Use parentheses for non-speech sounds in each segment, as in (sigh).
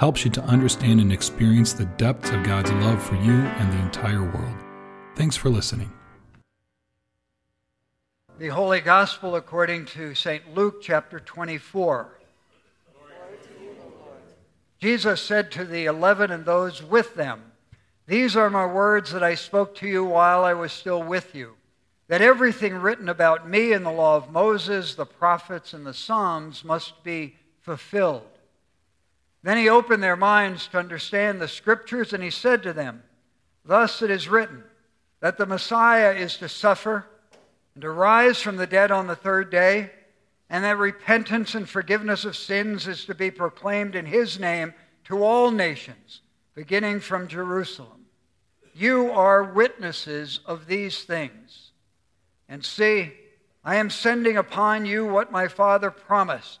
helps you to understand and experience the depths of God's love for you and the entire world. Thanks for listening. The Holy Gospel according to St. Luke chapter 24. Jesus said to the eleven and those with them, These are my words that I spoke to you while I was still with you, that everything written about me in the law of Moses, the prophets, and the Psalms must be fulfilled. Then he opened their minds to understand the scriptures, and he said to them, Thus it is written that the Messiah is to suffer and to rise from the dead on the third day, and that repentance and forgiveness of sins is to be proclaimed in his name to all nations, beginning from Jerusalem. You are witnesses of these things. And see, I am sending upon you what my Father promised.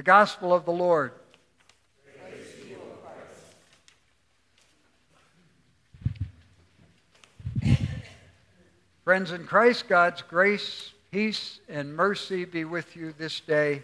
The Gospel of the Lord. Friends in Christ, God's grace, peace, and mercy be with you this day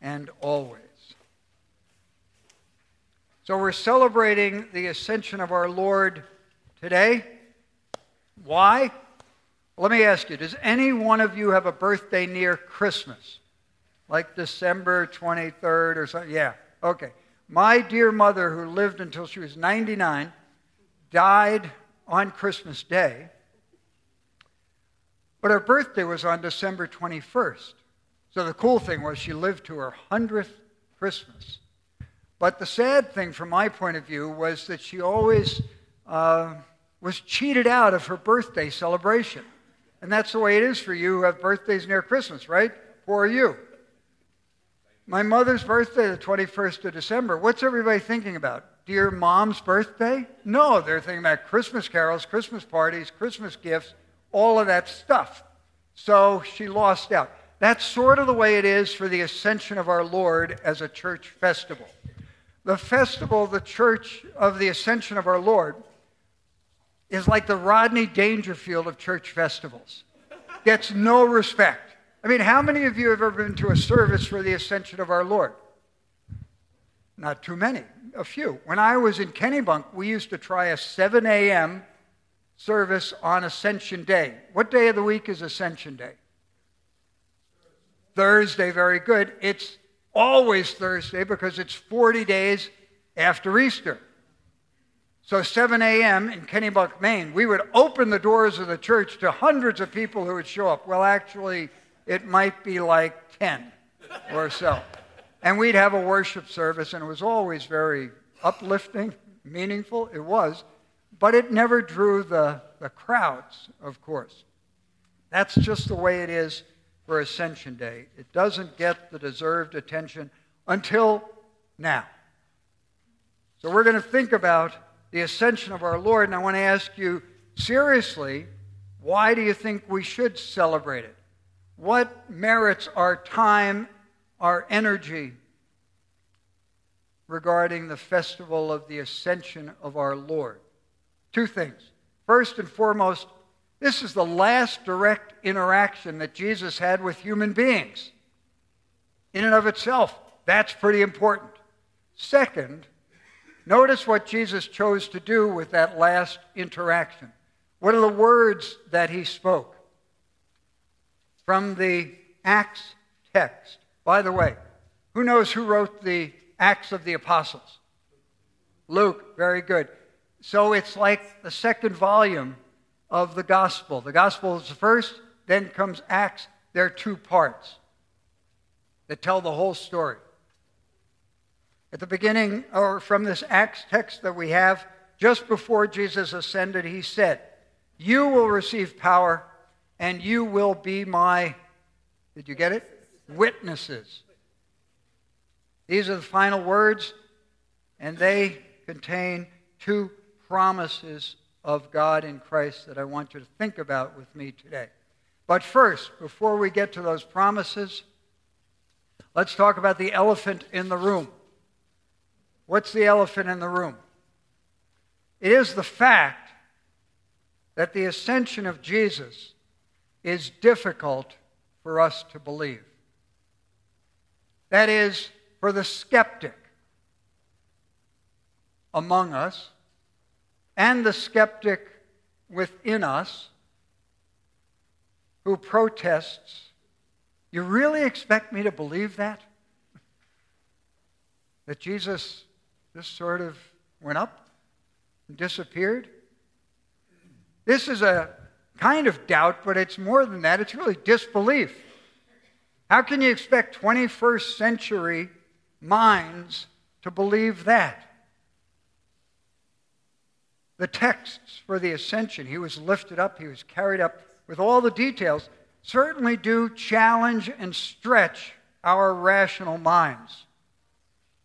and always. So, we're celebrating the ascension of our Lord today. Why? Let me ask you Does any one of you have a birthday near Christmas? Like December 23rd or something. Yeah, okay. My dear mother, who lived until she was 99, died on Christmas Day, but her birthday was on December 21st. So the cool thing was she lived to her 100th Christmas. But the sad thing, from my point of view, was that she always uh, was cheated out of her birthday celebration. And that's the way it is for you who have birthdays near Christmas, right? Poor you. My mother's birthday, the 21st of December. What's everybody thinking about? Dear mom's birthday? No, they're thinking about Christmas carols, Christmas parties, Christmas gifts, all of that stuff. So she lost out. That's sort of the way it is for the ascension of our Lord as a church festival. The festival, the church of the ascension of our Lord, is like the Rodney Dangerfield of church festivals. Gets no respect. I mean, how many of you have ever been to a service for the ascension of our Lord? Not too many, a few. When I was in Kennebunk, we used to try a 7 a.m. service on Ascension Day. What day of the week is Ascension Day? Thursday, very good. It's always Thursday because it's 40 days after Easter. So 7 a.m. in Kennebunk, Maine, we would open the doors of the church to hundreds of people who would show up. Well, actually, it might be like 10 or so. And we'd have a worship service, and it was always very uplifting, meaningful. It was. But it never drew the, the crowds, of course. That's just the way it is for Ascension Day. It doesn't get the deserved attention until now. So we're going to think about the ascension of our Lord, and I want to ask you seriously why do you think we should celebrate it? What merits our time, our energy regarding the festival of the ascension of our Lord? Two things. First and foremost, this is the last direct interaction that Jesus had with human beings. In and of itself, that's pretty important. Second, notice what Jesus chose to do with that last interaction. What are the words that he spoke? From the Acts text. By the way, who knows who wrote the Acts of the Apostles? Luke. Very good. So it's like the second volume of the gospel. The gospel is the first, then comes Acts. There are two parts that tell the whole story. At the beginning, or from this Acts text that we have, just before Jesus ascended, he said, You will receive power, and you will be my, did you get it? Witnesses. These are the final words, and they contain two promises of God in Christ that I want you to think about with me today. But first, before we get to those promises, let's talk about the elephant in the room. What's the elephant in the room? It is the fact that the ascension of Jesus is difficult for us to believe. That is, for the skeptic among us and the skeptic within us who protests, You really expect me to believe that? (laughs) That Jesus just sort of went up and disappeared? This is a kind of doubt, but it's more than that. It's really disbelief. How can you expect 21st century minds to believe that? The texts for the ascension, he was lifted up, he was carried up with all the details, certainly do challenge and stretch our rational minds.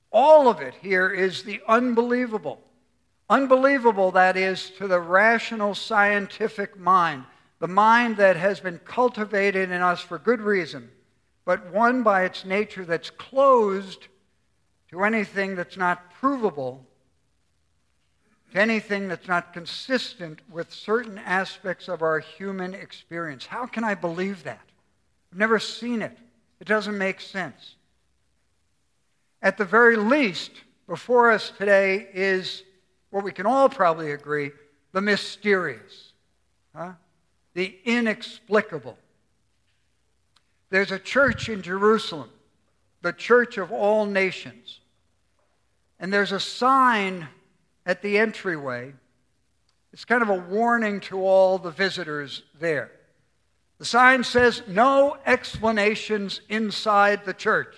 All of it here is the unbelievable. Unbelievable, that is, to the rational scientific mind, the mind that has been cultivated in us for good reason, but one by its nature that's closed to anything that's not provable, to anything that's not consistent with certain aspects of our human experience. How can I believe that? I've never seen it. It doesn't make sense. At the very least, before us today is what we can all probably agree the mysterious, huh? the inexplicable. There's a church in Jerusalem, the church of all nations. And there's a sign at the entryway. It's kind of a warning to all the visitors there. The sign says, No explanations inside the church.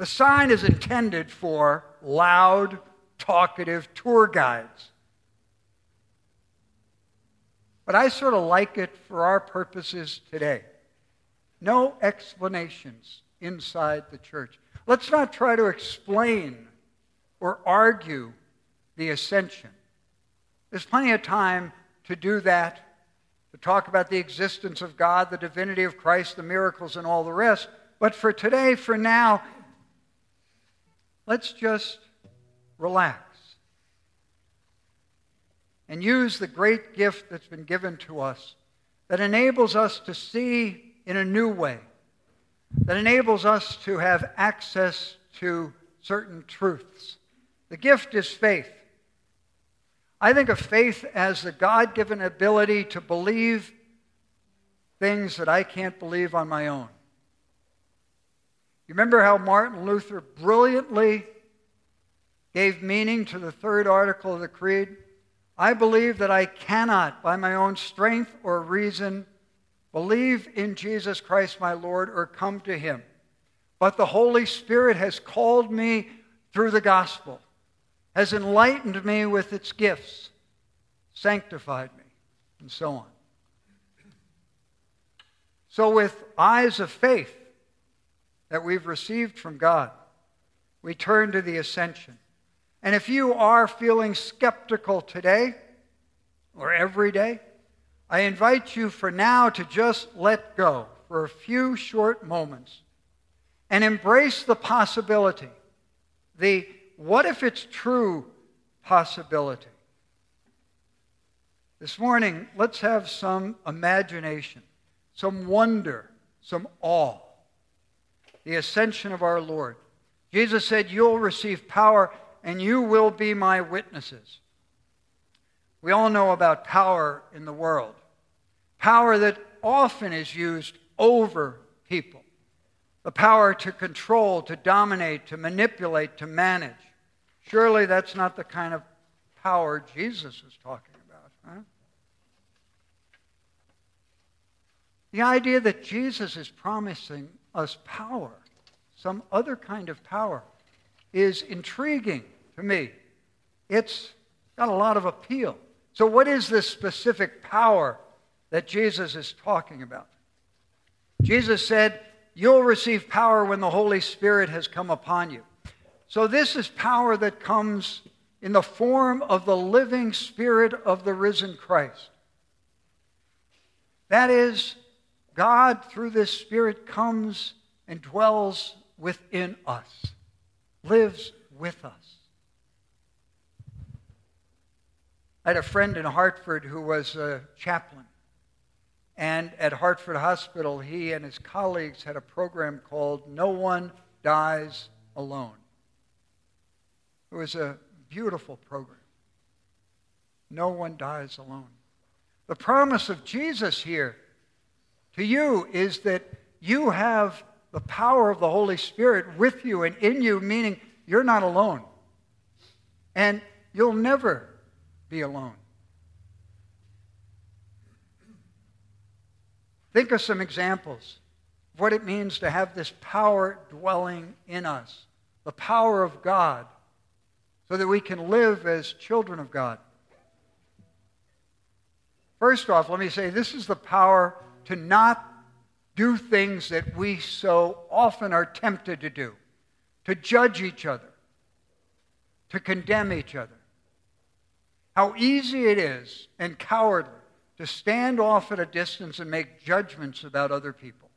The sign is intended for loud, talkative tour guides. But I sort of like it for our purposes today. No explanations inside the church. Let's not try to explain or argue the ascension. There's plenty of time to do that, to talk about the existence of God, the divinity of Christ, the miracles, and all the rest. But for today, for now, Let's just relax and use the great gift that's been given to us that enables us to see in a new way, that enables us to have access to certain truths. The gift is faith. I think of faith as the God given ability to believe things that I can't believe on my own. You remember how Martin Luther brilliantly gave meaning to the third article of the Creed? I believe that I cannot, by my own strength or reason, believe in Jesus Christ my Lord or come to him. But the Holy Spirit has called me through the gospel, has enlightened me with its gifts, sanctified me, and so on. So, with eyes of faith, that we've received from God, we turn to the ascension. And if you are feeling skeptical today or every day, I invite you for now to just let go for a few short moments and embrace the possibility, the what if it's true possibility. This morning, let's have some imagination, some wonder, some awe the ascension of our Lord. Jesus said, You'll receive power and you will be my witnesses. We all know about power in the world, power that often is used over people, the power to control, to dominate, to manipulate, to manage. Surely that's not the kind of power Jesus is talking about. Huh? The idea that Jesus is promising us power, some other kind of power, is intriguing to me. It's got a lot of appeal. So, what is this specific power that Jesus is talking about? Jesus said, You'll receive power when the Holy Spirit has come upon you. So, this is power that comes in the form of the living Spirit of the risen Christ. That is, God, through this Spirit, comes and dwells within us, lives with us. I had a friend in Hartford who was a chaplain. And at Hartford Hospital, he and his colleagues had a program called No One Dies Alone. It was a beautiful program. No one dies alone. The promise of Jesus here to you is that you have the power of the Holy Spirit with you and in you, meaning you're not alone. And you'll never be alone. Think of some examples of what it means to have this power dwelling in us, the power of God, so that we can live as children of God. First off, let me say this is the power to not do things that we so often are tempted to do, to judge each other, to condemn each other. How easy it is and cowardly to stand off at a distance and make judgments about other people.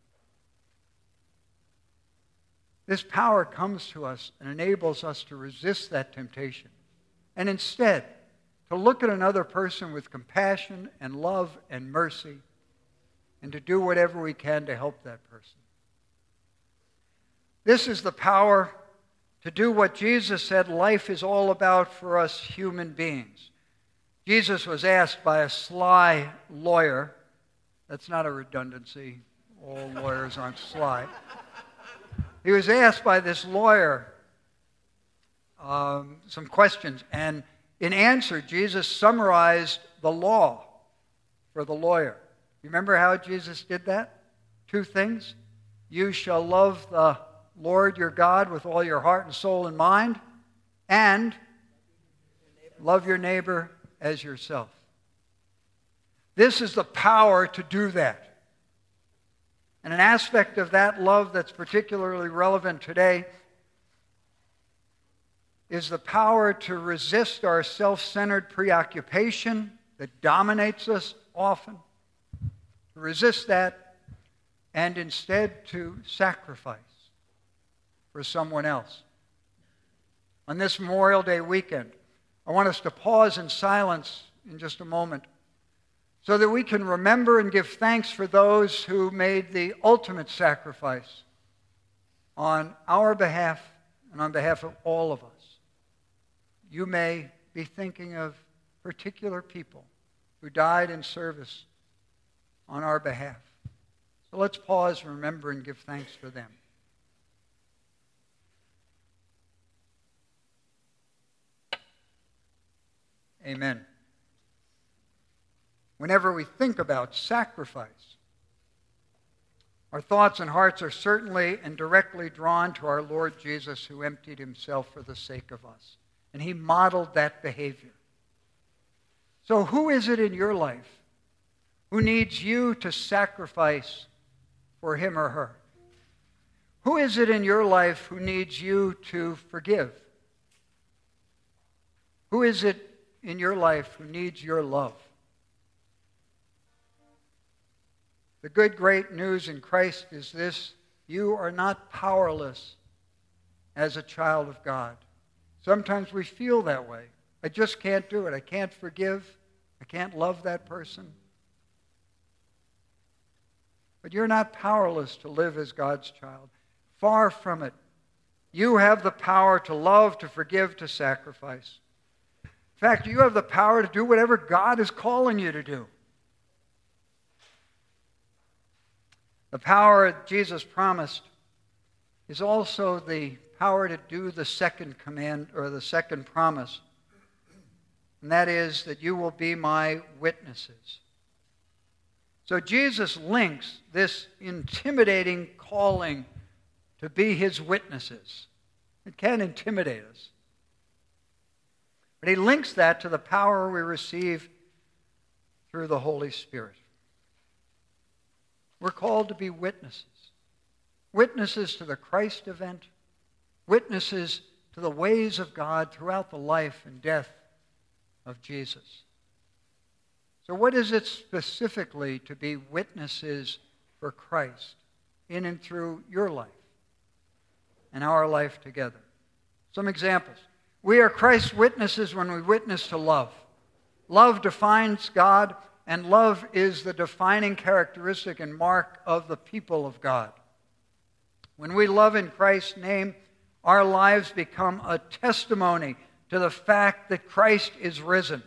This power comes to us and enables us to resist that temptation. And instead, to look at another person with compassion and love and mercy and to do whatever we can to help that person. This is the power to do what Jesus said life is all about for us human beings Jesus was asked by a sly lawyer. That's not a redundancy. All lawyers aren't sly. He was asked by this lawyer um, some questions, and in answer, Jesus summarized the law for the lawyer. Remember how Jesus did that? Two things. You shall love the Lord your God with all your heart and soul and mind, and love your neighbor as yourself. This is the power to do that. And an aspect of that love that's particularly relevant today is the power to resist our self centered preoccupation that dominates us often, to resist that, and instead to sacrifice for someone else. On this Memorial Day weekend, I want us to pause in silence in just a moment so that we can remember and give thanks for those who made the ultimate sacrifice on our behalf and on behalf of all of us. You may be thinking of particular people who died in service on our behalf. So let's pause, and remember, and give thanks for them. Amen. Whenever we think about sacrifice, our thoughts and hearts are certainly and directly drawn to our Lord Jesus, who emptied himself for the sake of us. And he modeled that behavior. So, who is it in your life who needs you to sacrifice for him or her? Who is it in your life who needs you to forgive? Who is it in your life who needs your love. The good, great news in Christ is this you are not powerless as a child of God. Sometimes we feel that way. I just can't do it. I can't forgive. I can't love that person. But you're not powerless to live as God's child. Far from it. You have the power to love, to forgive, to sacrifice In fact, you have the power to do whatever God is calling you to do. The power Jesus promised is also the power to do the second command or the second promise. And that is that you will be my witnesses. So Jesus links this intimidating calling to be his witnesses. It can intimidate us. But he links that to the power we receive through the Holy Spirit. We're called to be witnesses witnesses to the Christ event, witnesses to the ways of God throughout the life and death of Jesus. So, what is it specifically to be witnesses for Christ in and through your life and our life together? Some examples. We are Christ's witnesses when we witness to love. Love defines God, and love is the defining characteristic and mark of the people of God. When we love in Christ's name, our lives become a testimony to the fact that Christ is risen.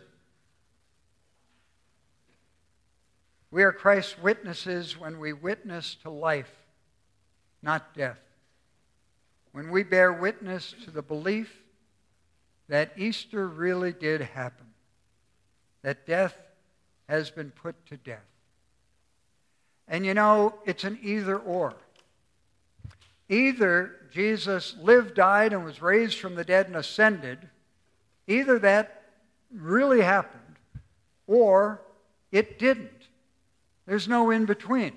We are Christ's witnesses when we witness to life, not death. When we bear witness to the belief that Easter really did happen, that death has been put to death. And you know, it's an either or. Either Jesus lived, died, and was raised from the dead and ascended, either that really happened, or it didn't. There's no in between.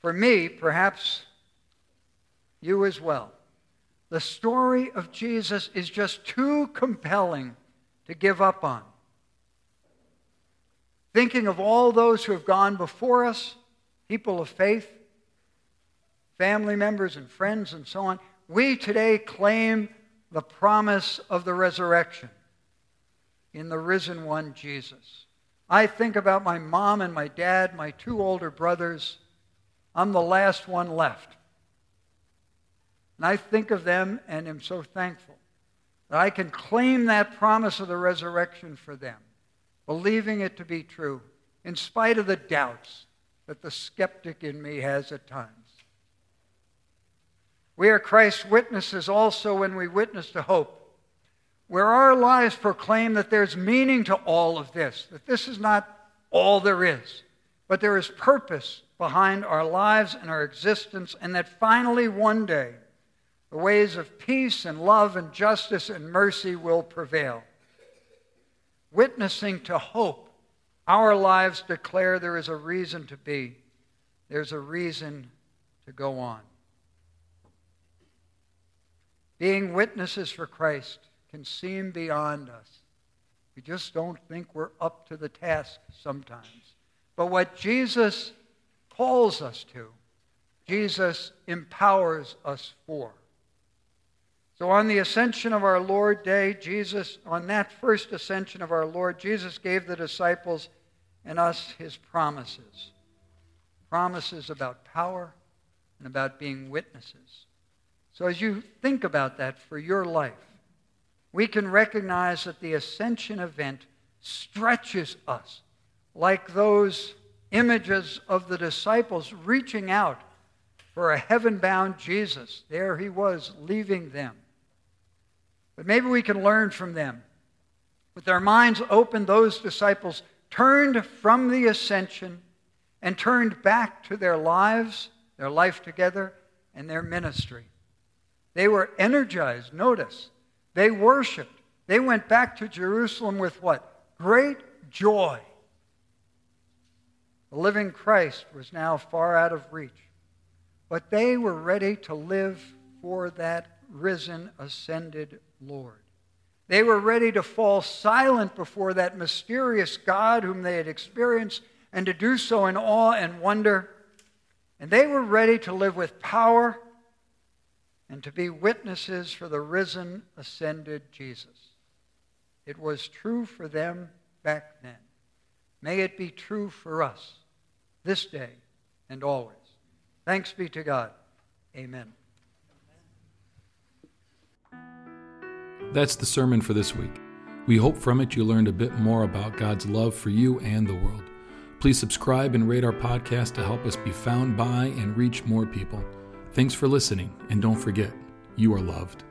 For me, perhaps you as well, the story of Jesus is just too compelling to give up on. Thinking of all those who have gone before us, people of faith, family members and friends and so on, we today claim the promise of the resurrection in the risen one, Jesus. I think about my mom and my dad, my two older brothers. I'm the last one left. And I think of them and am so thankful that I can claim that promise of the resurrection for them, believing it to be true, in spite of the doubts that the skeptic in me has at times. We are Christ's witnesses also when we witness to hope, where our lives proclaim that there's meaning to all of this, that this is not all there is, but there is purpose behind our lives and our existence, and that finally one day the ways of peace and love and justice and mercy will prevail. Witnessing to hope, our lives declare there is a reason to be, there's a reason to go on. Being witnesses for Christ can seem beyond us. We just don't think we're up to the task sometimes. But what Jesus calls us to, Jesus empowers us for. So, on the ascension of our Lord Day, Jesus, on that first ascension of our Lord, Jesus gave the disciples and us his promises promises about power and about being witnesses. So, as you think about that for your life, we can recognize that the ascension event stretches us like those images of the disciples reaching out for a heaven bound Jesus. There he was, leaving them. But maybe we can learn from them. With their minds open, those disciples turned from the ascension and turned back to their lives, their life together, and their ministry. They were energized, notice. They worshiped. They went back to Jerusalem with what? Great joy. The living Christ was now far out of reach. But they were ready to live for that risen, ascended Lord. They were ready to fall silent before that mysterious God whom they had experienced and to do so in awe and wonder. And they were ready to live with power and to be witnesses for the risen, ascended Jesus. It was true for them back then. May it be true for us this day and always. Thanks be to God. Amen. That's the sermon for this week. We hope from it you learned a bit more about God's love for you and the world. Please subscribe and rate our podcast to help us be found by and reach more people. Thanks for listening, and don't forget, you are loved.